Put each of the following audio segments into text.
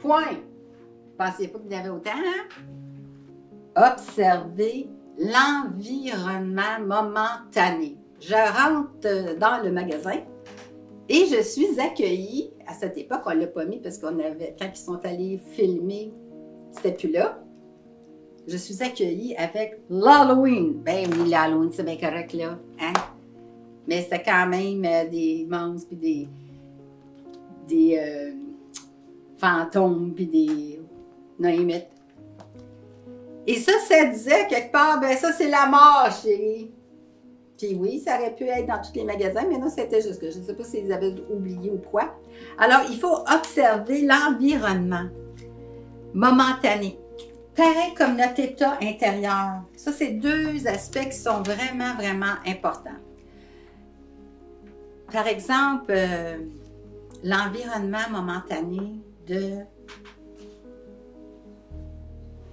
point. Pensez pas qu'il y avait autant, hein? Observer l'environnement momentané. Je rentre dans le magasin et je suis accueillie. À cette époque, on ne l'a pas mis parce qu'on avait, quand ils sont allés filmer, c'était plus là. Je suis accueillie avec l'Halloween. Ben oui, l'Halloween, c'est bien correct, là. Hein? Mais c'était quand même euh, des monstres, puis des, des euh, fantômes, puis des... Name Et ça, ça disait quelque part, ben ça, c'est la mort, chérie. Puis oui, ça aurait pu être dans tous les magasins, mais non, c'était juste que je ne sais pas s'ils avaient oublié ou quoi. Alors, il faut observer l'environnement momentané. Pareil comme notre état intérieur. Ça, c'est deux aspects qui sont vraiment, vraiment importants. Par exemple, euh, l'environnement momentané de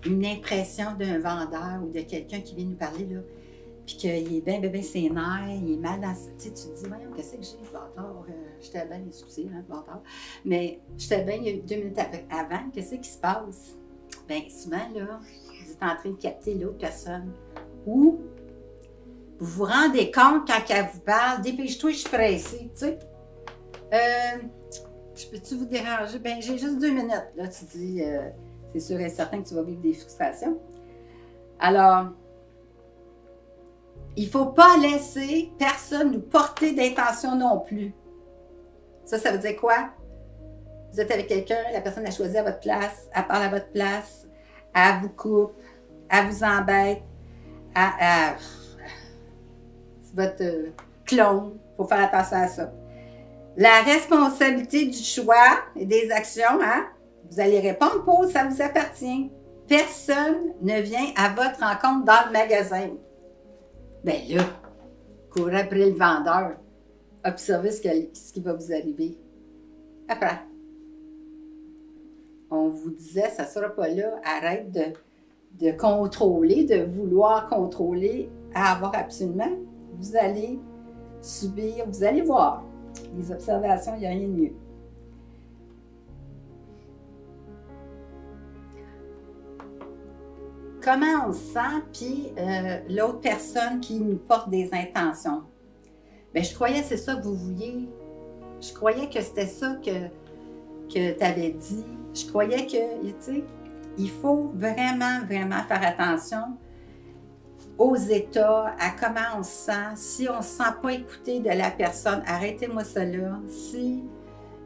une impression d'un vendeur ou de quelqu'un qui vient nous parler, là, puis qu'il est bien, bien, bien sénère, il est mal dans... Tu tu te dis, voyons, qu'est-ce que j'ai, bâtard? Euh, j'étais bien, excusez, hein, bâtard. Mais j'étais bien deux minutes avant, qu'est-ce qui se passe? Bien, souvent, là, vous êtes en train de capter l'autre personne. Ou vous vous rendez compte quand elle vous parle, dépêche-toi, je suis pressée, tu sais. Euh, je peux-tu vous déranger? Ben, j'ai juste deux minutes. Là, tu dis, euh, c'est sûr et certain que tu vas vivre des frustrations. Alors, il ne faut pas laisser personne nous porter d'intention non plus. Ça, ça veut dire quoi? Vous êtes avec quelqu'un, la personne a choisi à votre place, elle parle à votre place, elle vous coupe, elle vous embête, elle, c'est votre euh, clone. Il faut faire attention à ça. La responsabilité du choix et des actions, hein? Vous allez répondre pour ça vous appartient. Personne ne vient à votre rencontre dans le magasin. Ben là, courez après le vendeur. Observez ce, qui va vous arriver. Après. On vous disait, ça ne sera pas là. Arrête de, de contrôler, de vouloir contrôler, à avoir absolument. Vous allez subir, vous allez voir. Les observations, il n'y a rien de mieux. Comment on se sent, puis euh, l'autre personne qui nous porte des intentions? Bien, je croyais que c'est ça que vous vouliez. Je croyais que c'était ça que, que tu avais dit. Je croyais que, tu sais, il faut vraiment, vraiment faire attention aux états, à comment on se sent. Si on ne se sent pas écouté de la personne, arrêtez-moi cela. Si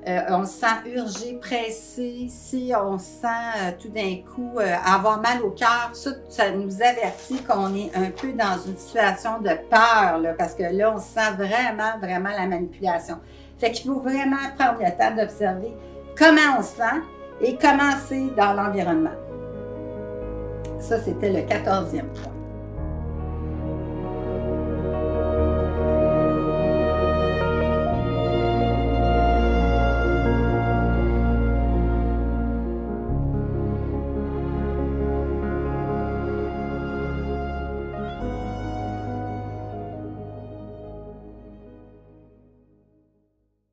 euh, on se sent urgé, pressé, si on se sent euh, tout d'un coup euh, avoir mal au cœur, ça, nous avertit qu'on est un peu dans une situation de peur, parce que là, on sent vraiment, vraiment la manipulation. Fait qu'il faut vraiment prendre le temps d'observer comment on se sent et comment c'est dans l'environnement. Ça, c'était le quatorzième point.